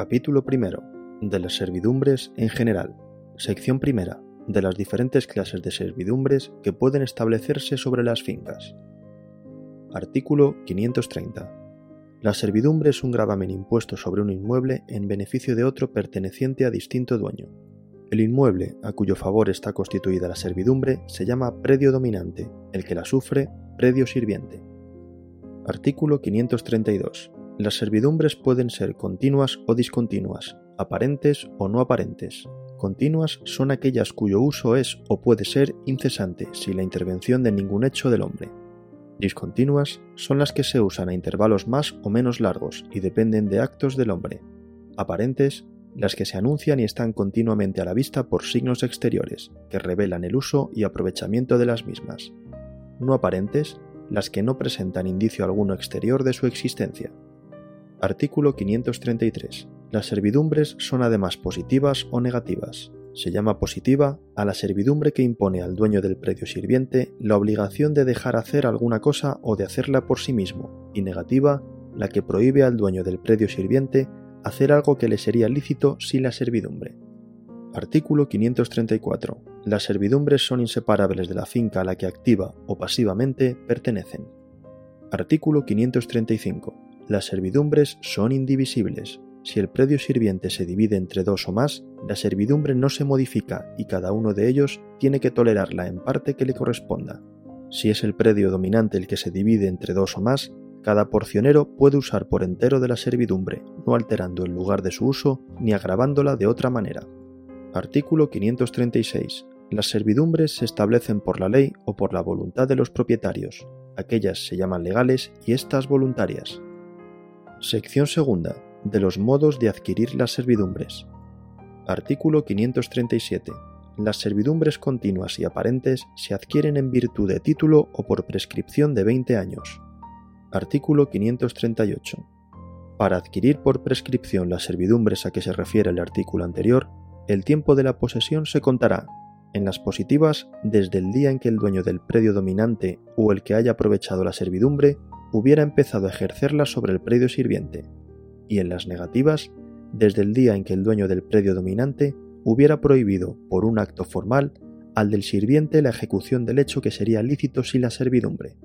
Capítulo primero. De las servidumbres en general. Sección primera. De las diferentes clases de servidumbres que pueden establecerse sobre las fincas. Artículo 530. La servidumbre es un gravamen impuesto sobre un inmueble en beneficio de otro perteneciente a distinto dueño. El inmueble a cuyo favor está constituida la servidumbre se llama predio dominante, el que la sufre, predio sirviente. Artículo 532. Las servidumbres pueden ser continuas o discontinuas, aparentes o no aparentes. Continuas son aquellas cuyo uso es o puede ser incesante sin la intervención de ningún hecho del hombre. Discontinuas son las que se usan a intervalos más o menos largos y dependen de actos del hombre. Aparentes, las que se anuncian y están continuamente a la vista por signos exteriores, que revelan el uso y aprovechamiento de las mismas. No aparentes, las que no presentan indicio alguno exterior de su existencia. Artículo 533. Las servidumbres son además positivas o negativas. Se llama positiva a la servidumbre que impone al dueño del predio sirviente la obligación de dejar hacer alguna cosa o de hacerla por sí mismo, y negativa la que prohíbe al dueño del predio sirviente hacer algo que le sería lícito sin la servidumbre. Artículo 534. Las servidumbres son inseparables de la finca a la que activa o pasivamente pertenecen. Artículo 535 las servidumbres son indivisibles. Si el predio sirviente se divide entre dos o más, la servidumbre no se modifica y cada uno de ellos tiene que tolerarla en parte que le corresponda. Si es el predio dominante el que se divide entre dos o más, cada porcionero puede usar por entero de la servidumbre, no alterando el lugar de su uso ni agravándola de otra manera. Artículo 536. Las servidumbres se establecen por la ley o por la voluntad de los propietarios. Aquellas se llaman legales y estas voluntarias. Sección segunda. De los modos de adquirir las servidumbres. Artículo 537. Las servidumbres continuas y aparentes se adquieren en virtud de título o por prescripción de 20 años. Artículo 538. Para adquirir por prescripción las servidumbres a que se refiere el artículo anterior, el tiempo de la posesión se contará, en las positivas, desde el día en que el dueño del predio dominante o el que haya aprovechado la servidumbre hubiera empezado a ejercerla sobre el predio sirviente, y en las negativas, desde el día en que el dueño del predio dominante hubiera prohibido, por un acto formal, al del sirviente la ejecución del hecho que sería lícito sin la servidumbre.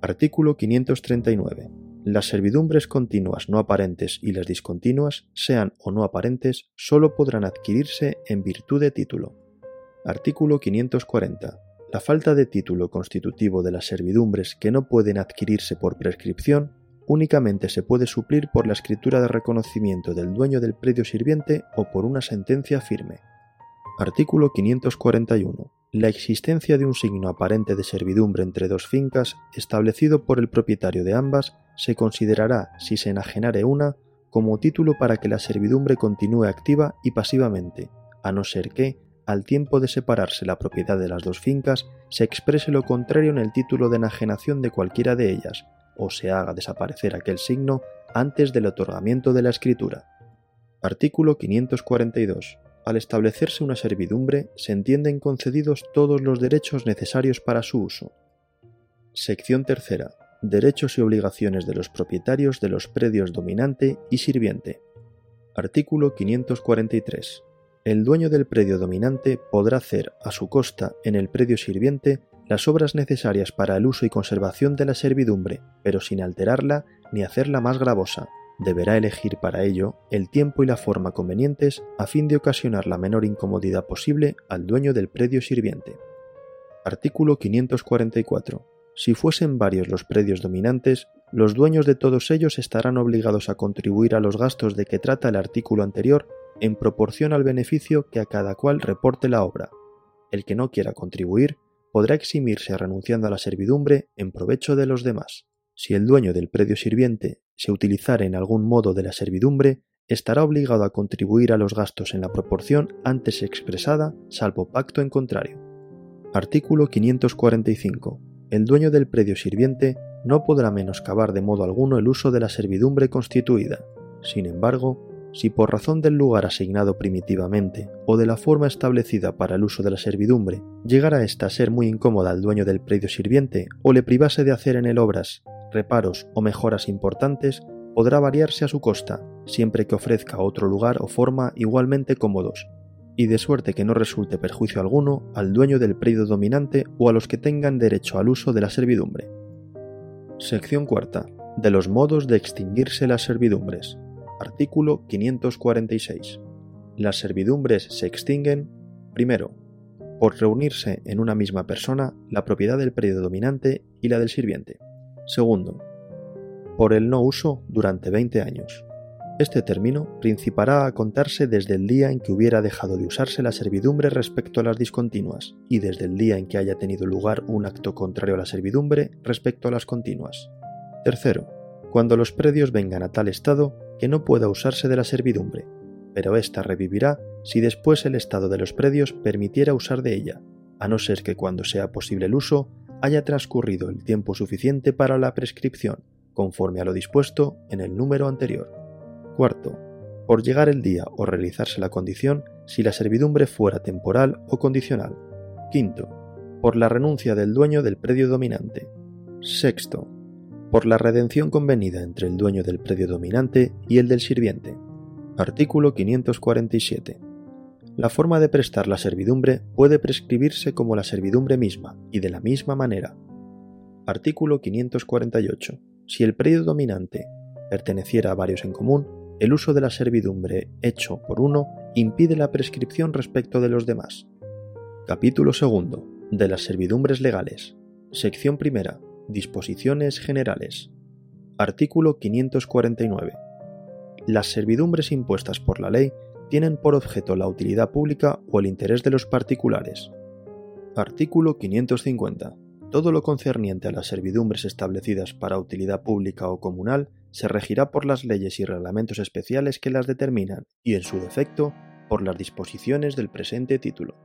Artículo 539. Las servidumbres continuas no aparentes y las discontinuas, sean o no aparentes, sólo podrán adquirirse en virtud de título. Artículo 540. La falta de título constitutivo de las servidumbres que no pueden adquirirse por prescripción únicamente se puede suplir por la escritura de reconocimiento del dueño del predio sirviente o por una sentencia firme. Artículo 541. La existencia de un signo aparente de servidumbre entre dos fincas, establecido por el propietario de ambas, se considerará, si se enajenare una, como título para que la servidumbre continúe activa y pasivamente, a no ser que, al tiempo de separarse la propiedad de las dos fincas, se exprese lo contrario en el título de enajenación de cualquiera de ellas, o se haga desaparecer aquel signo antes del otorgamiento de la escritura. Artículo 542. Al establecerse una servidumbre, se entienden concedidos todos los derechos necesarios para su uso. Sección tercera. Derechos y obligaciones de los propietarios de los predios dominante y sirviente. Artículo 543 el dueño del predio dominante podrá hacer a su costa en el predio sirviente las obras necesarias para el uso y conservación de la servidumbre, pero sin alterarla ni hacerla más gravosa. Deberá elegir para ello el tiempo y la forma convenientes a fin de ocasionar la menor incomodidad posible al dueño del predio sirviente. Artículo 544. Si fuesen varios los predios dominantes, los dueños de todos ellos estarán obligados a contribuir a los gastos de que trata el artículo anterior en proporción al beneficio que a cada cual reporte la obra. El que no quiera contribuir podrá eximirse renunciando a la servidumbre en provecho de los demás. Si el dueño del predio sirviente se utilizare en algún modo de la servidumbre, estará obligado a contribuir a los gastos en la proporción antes expresada, salvo pacto en contrario. Artículo 545. El dueño del predio sirviente no podrá menoscabar de modo alguno el uso de la servidumbre constituida. Sin embargo, si por razón del lugar asignado primitivamente o de la forma establecida para el uso de la servidumbre llegara ésta a ser muy incómoda al dueño del predio sirviente o le privase de hacer en él obras, reparos o mejoras importantes, podrá variarse a su costa, siempre que ofrezca otro lugar o forma igualmente cómodos, y de suerte que no resulte perjuicio alguno al dueño del predio dominante o a los que tengan derecho al uso de la servidumbre. Sección cuarta. De los modos de extinguirse las servidumbres. Artículo 546. Las servidumbres se extinguen, primero, por reunirse en una misma persona la propiedad del predio dominante y la del sirviente. Segundo, por el no uso durante 20 años. Este término principará a contarse desde el día en que hubiera dejado de usarse la servidumbre respecto a las discontinuas y desde el día en que haya tenido lugar un acto contrario a la servidumbre respecto a las continuas. Tercero, cuando los predios vengan a tal estado que no pueda usarse de la servidumbre, pero ésta revivirá si después el estado de los predios permitiera usar de ella, a no ser que cuando sea posible el uso haya transcurrido el tiempo suficiente para la prescripción, conforme a lo dispuesto en el número anterior. Cuarto, por llegar el día o realizarse la condición si la servidumbre fuera temporal o condicional. Quinto, por la renuncia del dueño del predio dominante. Sexto, por la redención convenida entre el dueño del predio dominante y el del sirviente. Artículo 547. La forma de prestar la servidumbre puede prescribirse como la servidumbre misma y de la misma manera. Artículo 548. Si el predio dominante perteneciera a varios en común, el uso de la servidumbre hecho por uno impide la prescripción respecto de los demás. Capítulo 2. De las servidumbres legales. Sección primera. Disposiciones generales. Artículo 549. Las servidumbres impuestas por la ley tienen por objeto la utilidad pública o el interés de los particulares. Artículo 550. Todo lo concerniente a las servidumbres establecidas para utilidad pública o comunal se regirá por las leyes y reglamentos especiales que las determinan y, en su defecto, por las disposiciones del presente título.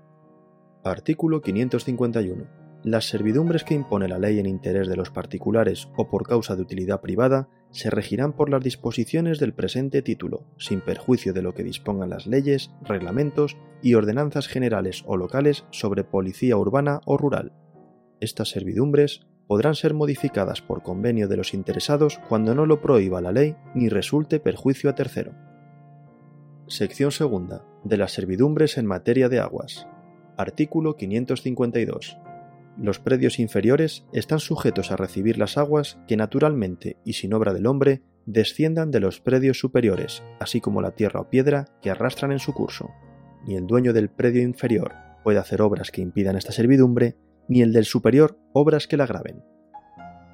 Artículo 551. Las servidumbres que impone la ley en interés de los particulares o por causa de utilidad privada se regirán por las disposiciones del presente título, sin perjuicio de lo que dispongan las leyes, reglamentos y ordenanzas generales o locales sobre policía urbana o rural. Estas servidumbres podrán ser modificadas por convenio de los interesados cuando no lo prohíba la ley ni resulte perjuicio a tercero. Sección segunda. De las servidumbres en materia de aguas. Artículo 552. Los predios inferiores están sujetos a recibir las aguas que naturalmente y sin obra del hombre desciendan de los predios superiores, así como la tierra o piedra que arrastran en su curso. Ni el dueño del predio inferior puede hacer obras que impidan esta servidumbre, ni el del superior obras que la graben.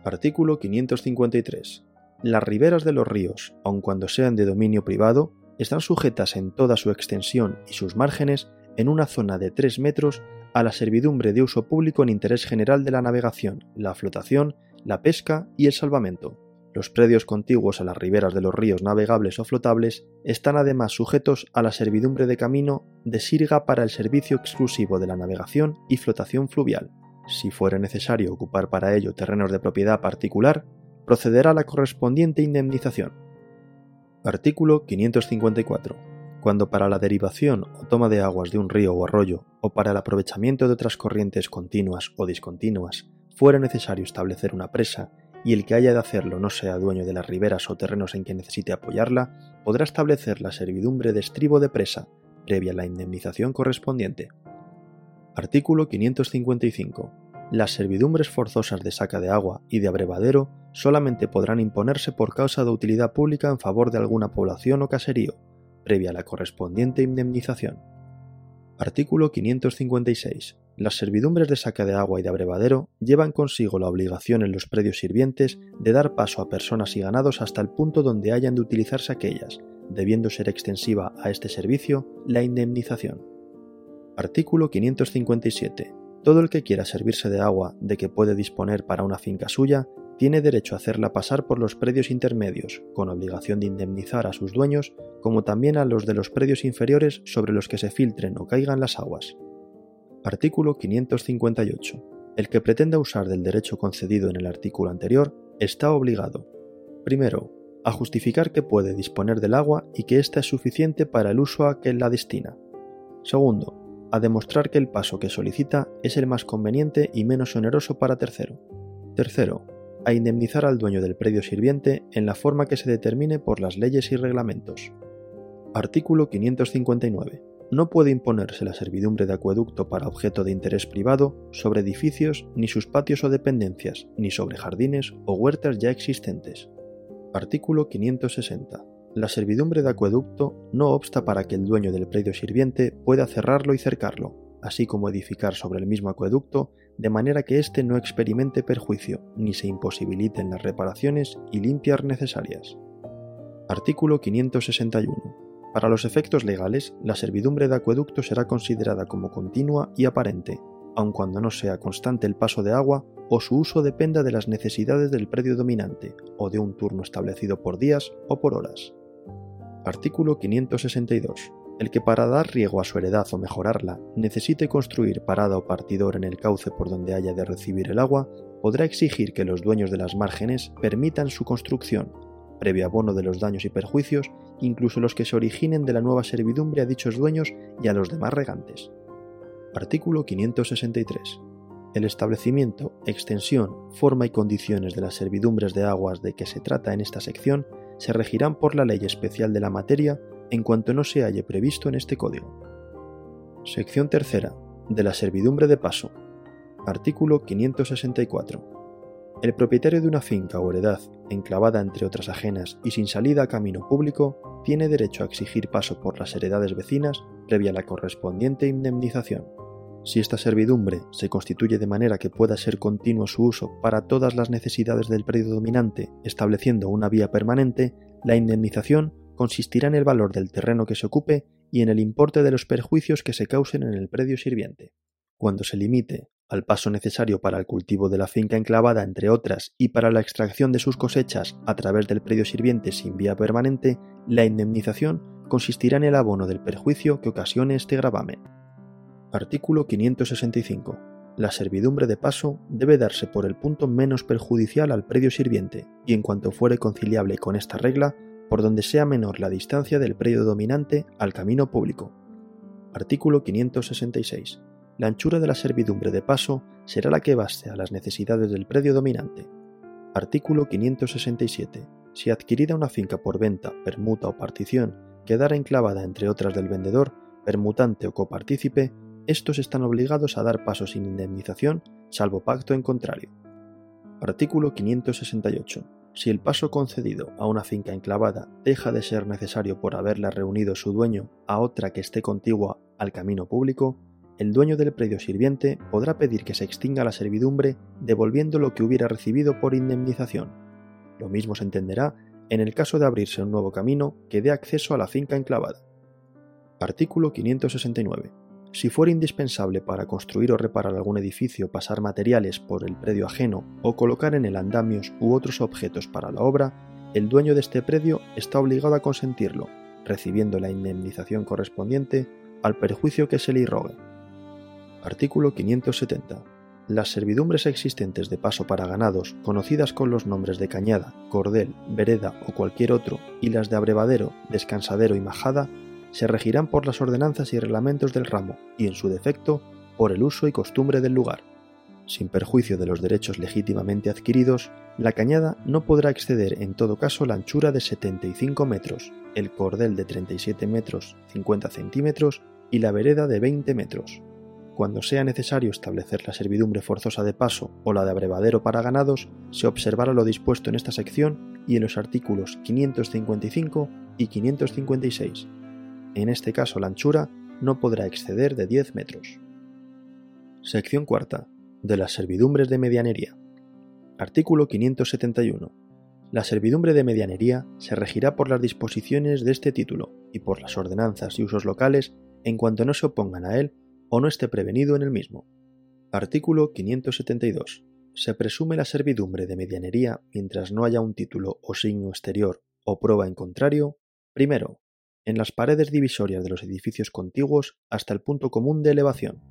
Artículo 553. Las riberas de los ríos, aun cuando sean de dominio privado, están sujetas en toda su extensión y sus márgenes en una zona de 3 metros a la servidumbre de uso público en interés general de la navegación, la flotación, la pesca y el salvamento. Los predios contiguos a las riberas de los ríos navegables o flotables están además sujetos a la servidumbre de camino de sirga para el servicio exclusivo de la navegación y flotación fluvial si fuere necesario ocupar para ello terrenos de propiedad particular, procederá la correspondiente indemnización. Artículo 554. Cuando para la derivación o toma de aguas de un río o arroyo o para el aprovechamiento de otras corrientes continuas o discontinuas fuere necesario establecer una presa y el que haya de hacerlo no sea dueño de las riberas o terrenos en que necesite apoyarla, podrá establecer la servidumbre de estribo de presa, previa la indemnización correspondiente. Artículo 555. Las servidumbres forzosas de saca de agua y de abrevadero solamente podrán imponerse por causa de utilidad pública en favor de alguna población o caserío, previa la correspondiente indemnización. Artículo 556. Las servidumbres de saca de agua y de abrevadero llevan consigo la obligación en los predios sirvientes de dar paso a personas y ganados hasta el punto donde hayan de utilizarse aquellas, debiendo ser extensiva a este servicio la indemnización. Artículo 557. Todo el que quiera servirse de agua de que puede disponer para una finca suya, tiene derecho a hacerla pasar por los predios intermedios, con obligación de indemnizar a sus dueños, como también a los de los predios inferiores sobre los que se filtren o caigan las aguas. Artículo 558. El que pretenda usar del derecho concedido en el artículo anterior está obligado, primero, a justificar que puede disponer del agua y que ésta es suficiente para el uso a que la destina. Segundo, a demostrar que el paso que solicita es el más conveniente y menos oneroso para tercero. Tercero, a indemnizar al dueño del predio sirviente en la forma que se determine por las leyes y reglamentos. Artículo 559. No puede imponerse la servidumbre de acueducto para objeto de interés privado sobre edificios, ni sus patios o dependencias, ni sobre jardines o huertas ya existentes. Artículo 560. La servidumbre de acueducto no obsta para que el dueño del predio sirviente pueda cerrarlo y cercarlo, así como edificar sobre el mismo acueducto, de manera que éste no experimente perjuicio, ni se imposibiliten las reparaciones y limpias necesarias. Artículo 561. Para los efectos legales, la servidumbre de acueducto será considerada como continua y aparente, aun cuando no sea constante el paso de agua o su uso dependa de las necesidades del predio dominante o de un turno establecido por días o por horas. Artículo 562 el que para dar riego a su heredad o mejorarla necesite construir parada o partidor en el cauce por donde haya de recibir el agua, podrá exigir que los dueños de las márgenes permitan su construcción, previo abono de los daños y perjuicios, incluso los que se originen de la nueva servidumbre a dichos dueños y a los demás regantes. Artículo 563. El establecimiento, extensión, forma y condiciones de las servidumbres de aguas de que se trata en esta sección se regirán por la ley especial de la materia en cuanto no se halle previsto en este código. Sección tercera. De la servidumbre de paso. Artículo 564. El propietario de una finca o heredad, enclavada entre otras ajenas y sin salida a camino público, tiene derecho a exigir paso por las heredades vecinas previa la correspondiente indemnización. Si esta servidumbre se constituye de manera que pueda ser continuo su uso para todas las necesidades del predio dominante, estableciendo una vía permanente, la indemnización consistirá en el valor del terreno que se ocupe y en el importe de los perjuicios que se causen en el predio sirviente. Cuando se limite al paso necesario para el cultivo de la finca enclavada, entre otras, y para la extracción de sus cosechas a través del predio sirviente sin vía permanente, la indemnización consistirá en el abono del perjuicio que ocasione este gravamen. Artículo 565. La servidumbre de paso debe darse por el punto menos perjudicial al predio sirviente, y en cuanto fuere conciliable con esta regla, por donde sea menor la distancia del predio dominante al camino público. Artículo 566. La anchura de la servidumbre de paso será la que baste a las necesidades del predio dominante. Artículo 567. Si adquirida una finca por venta, permuta o partición quedara enclavada entre otras del vendedor, permutante o copartícipe, estos están obligados a dar paso sin indemnización, salvo pacto en contrario. Artículo 568 si el paso concedido a una finca enclavada deja de ser necesario por haberla reunido su dueño a otra que esté contigua al camino público, el dueño del predio sirviente podrá pedir que se extinga la servidumbre devolviendo lo que hubiera recibido por indemnización. Lo mismo se entenderá en el caso de abrirse un nuevo camino que dé acceso a la finca enclavada. Artículo 569 si fuera indispensable para construir o reparar algún edificio, pasar materiales por el predio ajeno o colocar en él andamios u otros objetos para la obra, el dueño de este predio está obligado a consentirlo, recibiendo la indemnización correspondiente al perjuicio que se le irrogue. Artículo 570. Las servidumbres existentes de paso para ganados, conocidas con los nombres de cañada, cordel, vereda o cualquier otro, y las de abrevadero, descansadero y majada, se regirán por las ordenanzas y reglamentos del ramo y, en su defecto, por el uso y costumbre del lugar. Sin perjuicio de los derechos legítimamente adquiridos, la cañada no podrá exceder en todo caso la anchura de 75 metros, el cordel de 37 metros 50 centímetros y la vereda de 20 metros. Cuando sea necesario establecer la servidumbre forzosa de paso o la de abrevadero para ganados, se observará lo dispuesto en esta sección y en los artículos 555 y 556, en este caso la anchura no podrá exceder de 10 metros. Sección cuarta. De las servidumbres de medianería. Artículo 571. La servidumbre de medianería se regirá por las disposiciones de este título y por las ordenanzas y usos locales en cuanto no se opongan a él o no esté prevenido en el mismo. Artículo 572. Se presume la servidumbre de medianería mientras no haya un título o signo exterior o prueba en contrario, primero, en las paredes divisorias de los edificios contiguos hasta el punto común de elevación.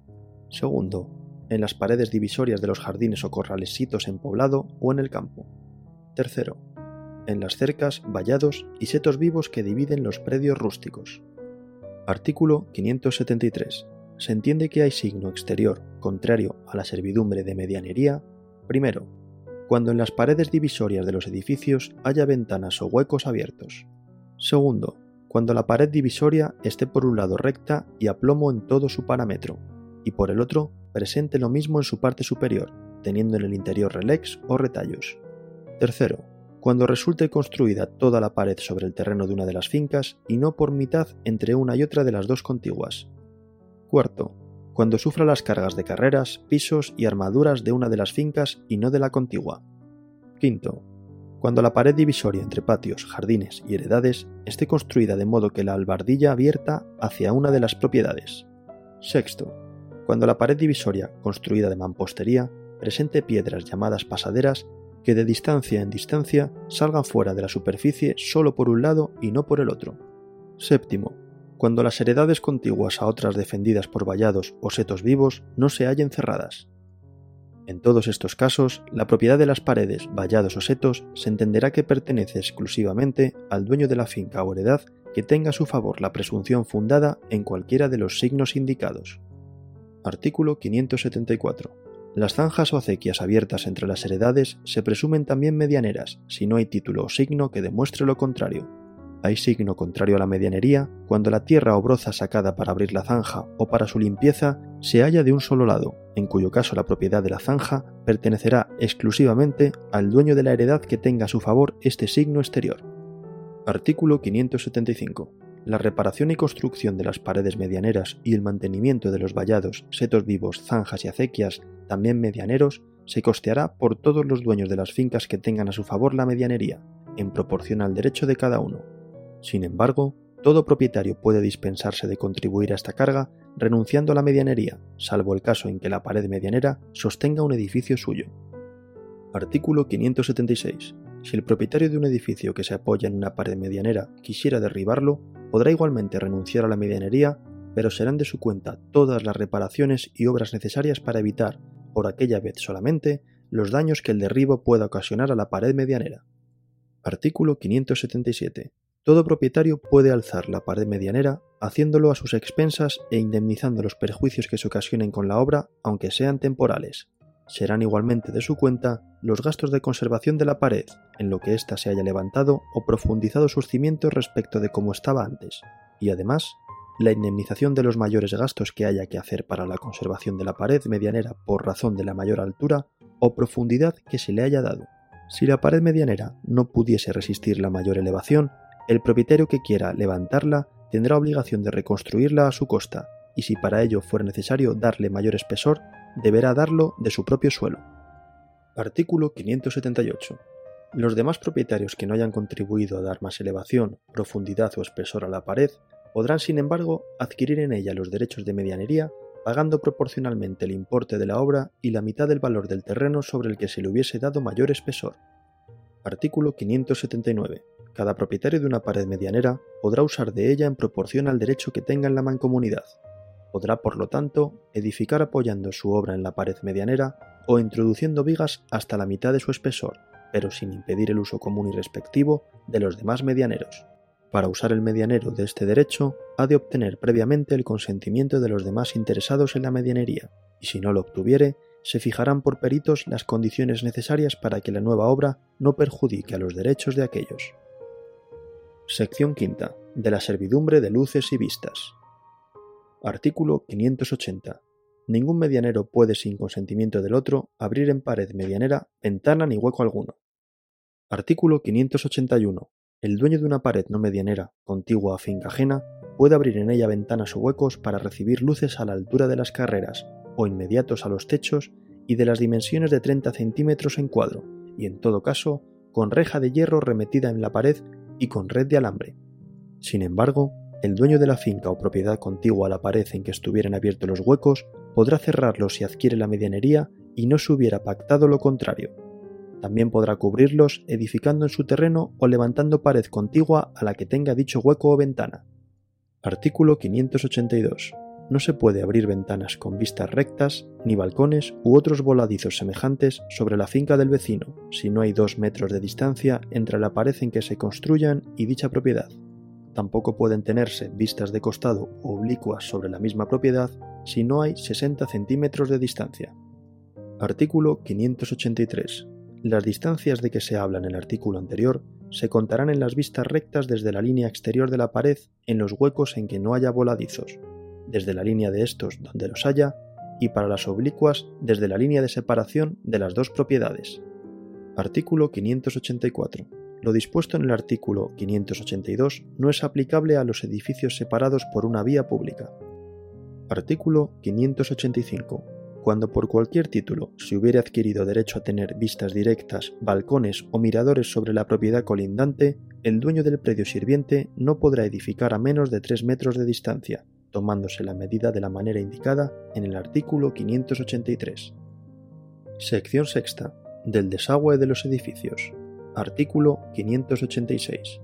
Segundo, en las paredes divisorias de los jardines o corrales sitos en poblado o en el campo. Tercero, en las cercas, vallados y setos vivos que dividen los predios rústicos. Artículo 573. Se entiende que hay signo exterior contrario a la servidumbre de medianería, primero, cuando en las paredes divisorias de los edificios haya ventanas o huecos abiertos. Segundo, cuando la pared divisoria esté por un lado recta y a plomo en todo su parámetro, y por el otro presente lo mismo en su parte superior, teniendo en el interior relex o retallos. Tercero, cuando resulte construida toda la pared sobre el terreno de una de las fincas y no por mitad entre una y otra de las dos contiguas. Cuarto, cuando sufra las cargas de carreras, pisos y armaduras de una de las fincas y no de la contigua. Quinto, cuando la pared divisoria entre patios, jardines y heredades esté construida de modo que la albardilla abierta hacia una de las propiedades. Sexto, cuando la pared divisoria, construida de mampostería, presente piedras llamadas pasaderas que de distancia en distancia salgan fuera de la superficie solo por un lado y no por el otro. Séptimo, cuando las heredades contiguas a otras defendidas por vallados o setos vivos no se hallen cerradas. En todos estos casos, la propiedad de las paredes, vallados o setos se entenderá que pertenece exclusivamente al dueño de la finca o heredad que tenga a su favor la presunción fundada en cualquiera de los signos indicados. Artículo 574. Las zanjas o acequias abiertas entre las heredades se presumen también medianeras si no hay título o signo que demuestre lo contrario. Hay signo contrario a la medianería cuando la tierra o broza sacada para abrir la zanja o para su limpieza se halla de un solo lado, en cuyo caso la propiedad de la zanja pertenecerá exclusivamente al dueño de la heredad que tenga a su favor este signo exterior. Artículo 575 la reparación y construcción de las paredes medianeras y el mantenimiento de los vallados, setos vivos, zanjas y acequias, también medianeros, se costeará por todos los dueños de las fincas que tengan a su favor la medianería, en proporción al derecho de cada uno. Sin embargo, todo propietario puede dispensarse de contribuir a esta carga renunciando a la medianería, salvo el caso en que la pared medianera sostenga un edificio suyo. Artículo 576. Si el propietario de un edificio que se apoya en una pared medianera quisiera derribarlo, podrá igualmente renunciar a la medianería, pero serán de su cuenta todas las reparaciones y obras necesarias para evitar, por aquella vez solamente, los daños que el derribo pueda ocasionar a la pared medianera. Artículo 577. Todo propietario puede alzar la pared medianera haciéndolo a sus expensas e indemnizando los perjuicios que se ocasionen con la obra, aunque sean temporales. Serán igualmente de su cuenta los gastos de conservación de la pared, en lo que ésta se haya levantado o profundizado sus cimientos respecto de cómo estaba antes, y además la indemnización de los mayores gastos que haya que hacer para la conservación de la pared medianera por razón de la mayor altura o profundidad que se le haya dado. Si la pared medianera no pudiese resistir la mayor elevación, el propietario que quiera levantarla tendrá obligación de reconstruirla a su costa, y si para ello fuera necesario darle mayor espesor, deberá darlo de su propio suelo. Artículo 578. Los demás propietarios que no hayan contribuido a dar más elevación, profundidad o espesor a la pared podrán, sin embargo, adquirir en ella los derechos de medianería pagando proporcionalmente el importe de la obra y la mitad del valor del terreno sobre el que se le hubiese dado mayor espesor. Artículo 579. Cada propietario de una pared medianera podrá usar de ella en proporción al derecho que tenga en la mancomunidad. Podrá, por lo tanto, edificar apoyando su obra en la pared medianera o introduciendo vigas hasta la mitad de su espesor, pero sin impedir el uso común y respectivo de los demás medianeros. Para usar el medianero de este derecho, ha de obtener previamente el consentimiento de los demás interesados en la medianería, y si no lo obtuviere, se fijarán por peritos las condiciones necesarias para que la nueva obra no perjudique a los derechos de aquellos. Sección quinta. De la servidumbre de luces y vistas. Artículo 580. Ningún medianero puede, sin consentimiento del otro, abrir en pared medianera ventana ni hueco alguno. Artículo 581. El dueño de una pared no medianera, contigua a finca ajena, puede abrir en ella ventanas o huecos para recibir luces a la altura de las carreras o inmediatos a los techos y de las dimensiones de 30 centímetros en cuadro, y en todo caso, con reja de hierro remetida en la pared y con red de alambre. Sin embargo, el dueño de la finca o propiedad contigua a la pared en que estuvieran abiertos los huecos podrá cerrarlos si adquiere la medianería y no se hubiera pactado lo contrario. También podrá cubrirlos edificando en su terreno o levantando pared contigua a la que tenga dicho hueco o ventana. Artículo 582. No se puede abrir ventanas con vistas rectas, ni balcones u otros voladizos semejantes sobre la finca del vecino, si no hay dos metros de distancia entre la pared en que se construyan y dicha propiedad. Tampoco pueden tenerse vistas de costado o oblicuas sobre la misma propiedad si no hay 60 centímetros de distancia. Artículo 583. Las distancias de que se habla en el artículo anterior se contarán en las vistas rectas desde la línea exterior de la pared en los huecos en que no haya voladizos, desde la línea de estos donde los haya y para las oblicuas desde la línea de separación de las dos propiedades. Artículo 584. Lo dispuesto en el artículo 582 no es aplicable a los edificios separados por una vía pública. Artículo 585. Cuando por cualquier título se hubiere adquirido derecho a tener vistas directas, balcones o miradores sobre la propiedad colindante, el dueño del predio sirviente no podrá edificar a menos de 3 metros de distancia, tomándose la medida de la manera indicada en el artículo 583. Sección sexta. Del desagüe de los edificios. Artículo 586.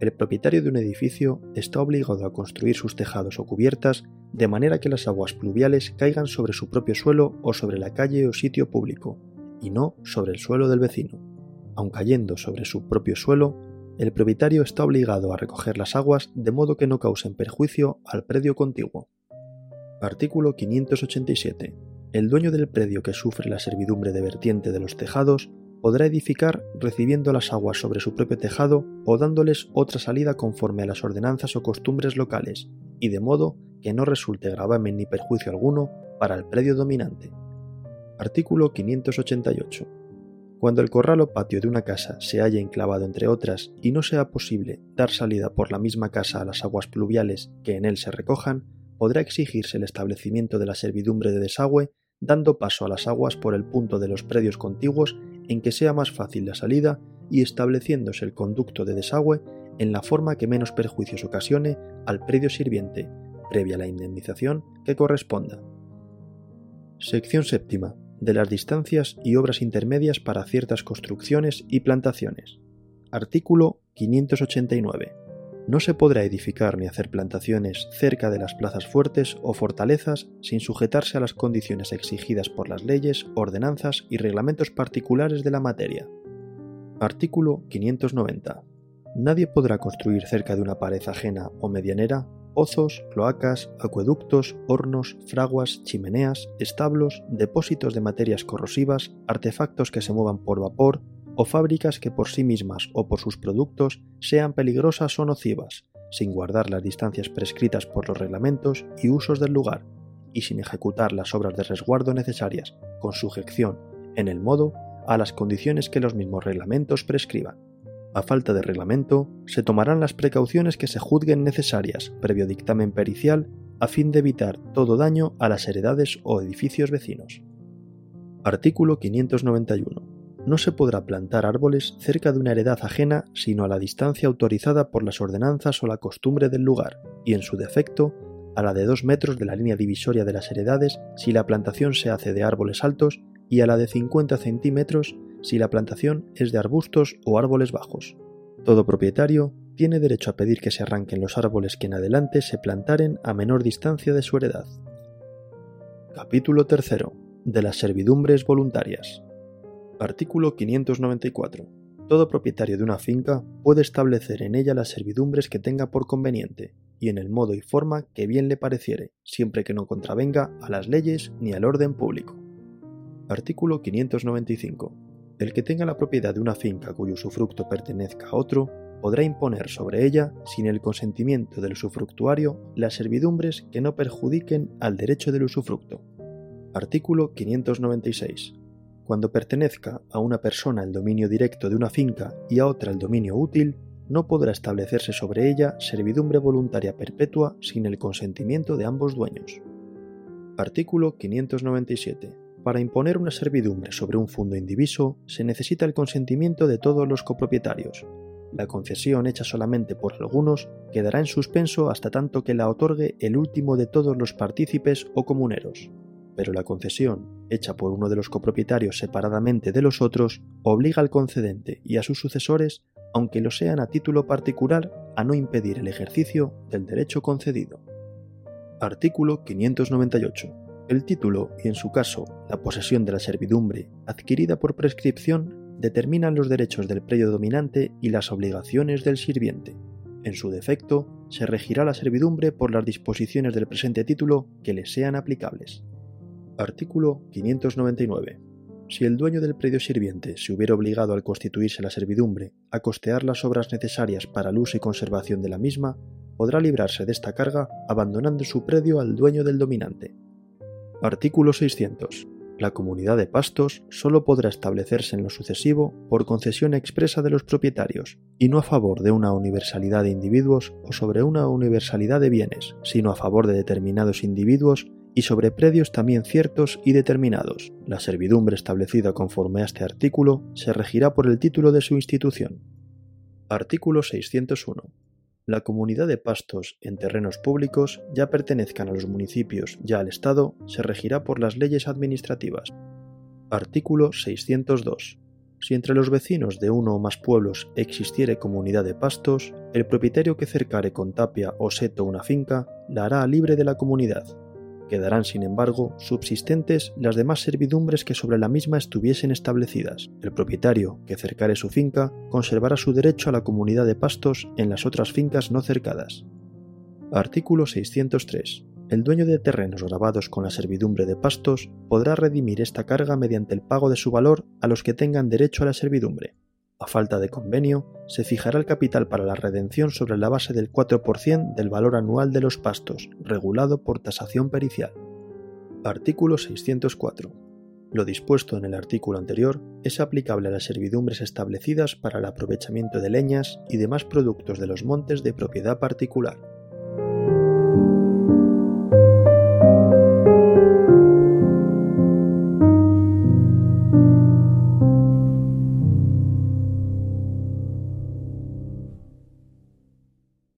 El propietario de un edificio está obligado a construir sus tejados o cubiertas de manera que las aguas pluviales caigan sobre su propio suelo o sobre la calle o sitio público, y no sobre el suelo del vecino. Aun cayendo sobre su propio suelo, el propietario está obligado a recoger las aguas de modo que no causen perjuicio al predio contiguo. Artículo 587. El dueño del predio que sufre la servidumbre de vertiente de los tejados podrá edificar recibiendo las aguas sobre su propio tejado o dándoles otra salida conforme a las ordenanzas o costumbres locales, y de modo que no resulte gravamen ni perjuicio alguno para el predio dominante. Artículo 588 cuando el corral o patio de una casa se haya enclavado entre otras y no sea posible dar salida por la misma casa a las aguas pluviales que en él se recojan, podrá exigirse el establecimiento de la servidumbre de desagüe dando paso a las aguas por el punto de los predios contiguos en que sea más fácil la salida y estableciéndose el conducto de desagüe en la forma que menos perjuicios ocasione al predio sirviente, previa la indemnización que corresponda. Sección séptima de las distancias y obras intermedias para ciertas construcciones y plantaciones. Artículo 589. No se podrá edificar ni hacer plantaciones cerca de las plazas fuertes o fortalezas sin sujetarse a las condiciones exigidas por las leyes, ordenanzas y reglamentos particulares de la materia. Artículo 590. Nadie podrá construir cerca de una pared ajena o medianera pozos, cloacas, acueductos, hornos, fraguas, chimeneas, establos, depósitos de materias corrosivas, artefactos que se muevan por vapor o fábricas que por sí mismas o por sus productos sean peligrosas o nocivas, sin guardar las distancias prescritas por los reglamentos y usos del lugar, y sin ejecutar las obras de resguardo necesarias, con sujeción, en el modo, a las condiciones que los mismos reglamentos prescriban a falta de reglamento, se tomarán las precauciones que se juzguen necesarias previo dictamen pericial a fin de evitar todo daño a las heredades o edificios vecinos. Artículo 591. No se podrá plantar árboles cerca de una heredad ajena sino a la distancia autorizada por las ordenanzas o la costumbre del lugar, y en su defecto, a la de dos metros de la línea divisoria de las heredades si la plantación se hace de árboles altos y a la de 50 centímetros si la plantación es de arbustos o árboles bajos. Todo propietario tiene derecho a pedir que se arranquen los árboles que en adelante se plantaren a menor distancia de su heredad. Capítulo 3. De las servidumbres voluntarias. Artículo 594. Todo propietario de una finca puede establecer en ella las servidumbres que tenga por conveniente, y en el modo y forma que bien le pareciere, siempre que no contravenga a las leyes ni al orden público. Artículo 595. El que tenga la propiedad de una finca cuyo usufructo pertenezca a otro podrá imponer sobre ella, sin el consentimiento del usufructuario, las servidumbres que no perjudiquen al derecho del usufructo. Artículo 596. Cuando pertenezca a una persona el dominio directo de una finca y a otra el dominio útil, no podrá establecerse sobre ella servidumbre voluntaria perpetua sin el consentimiento de ambos dueños. Artículo 597. Para imponer una servidumbre sobre un fondo indiviso se necesita el consentimiento de todos los copropietarios. La concesión hecha solamente por algunos quedará en suspenso hasta tanto que la otorgue el último de todos los partícipes o comuneros. Pero la concesión, hecha por uno de los copropietarios separadamente de los otros, obliga al concedente y a sus sucesores, aunque lo sean a título particular, a no impedir el ejercicio del derecho concedido. Artículo 598 el título y, en su caso, la posesión de la servidumbre adquirida por prescripción determinan los derechos del predio dominante y las obligaciones del sirviente. En su defecto, se regirá la servidumbre por las disposiciones del presente título que le sean aplicables. Artículo 599. Si el dueño del predio sirviente se hubiera obligado al constituirse la servidumbre a costear las obras necesarias para el uso y conservación de la misma, podrá librarse de esta carga abandonando su predio al dueño del dominante. Artículo 600. La comunidad de pastos solo podrá establecerse en lo sucesivo por concesión expresa de los propietarios, y no a favor de una universalidad de individuos o sobre una universalidad de bienes, sino a favor de determinados individuos y sobre predios también ciertos y determinados. La servidumbre establecida conforme a este artículo se regirá por el título de su institución. Artículo 601. La comunidad de pastos en terrenos públicos, ya pertenezcan a los municipios, ya al Estado, se regirá por las leyes administrativas. Artículo 602. Si entre los vecinos de uno o más pueblos existiere comunidad de pastos, el propietario que cercare con tapia o seto una finca la hará libre de la comunidad, Quedarán, sin embargo, subsistentes las demás servidumbres que sobre la misma estuviesen establecidas. El propietario que cercare su finca conservará su derecho a la comunidad de pastos en las otras fincas no cercadas. Artículo 603. El dueño de terrenos grabados con la servidumbre de pastos podrá redimir esta carga mediante el pago de su valor a los que tengan derecho a la servidumbre. A falta de convenio, se fijará el capital para la redención sobre la base del 4% del valor anual de los pastos, regulado por tasación pericial. Artículo 604. Lo dispuesto en el artículo anterior es aplicable a las servidumbres establecidas para el aprovechamiento de leñas y demás productos de los montes de propiedad particular.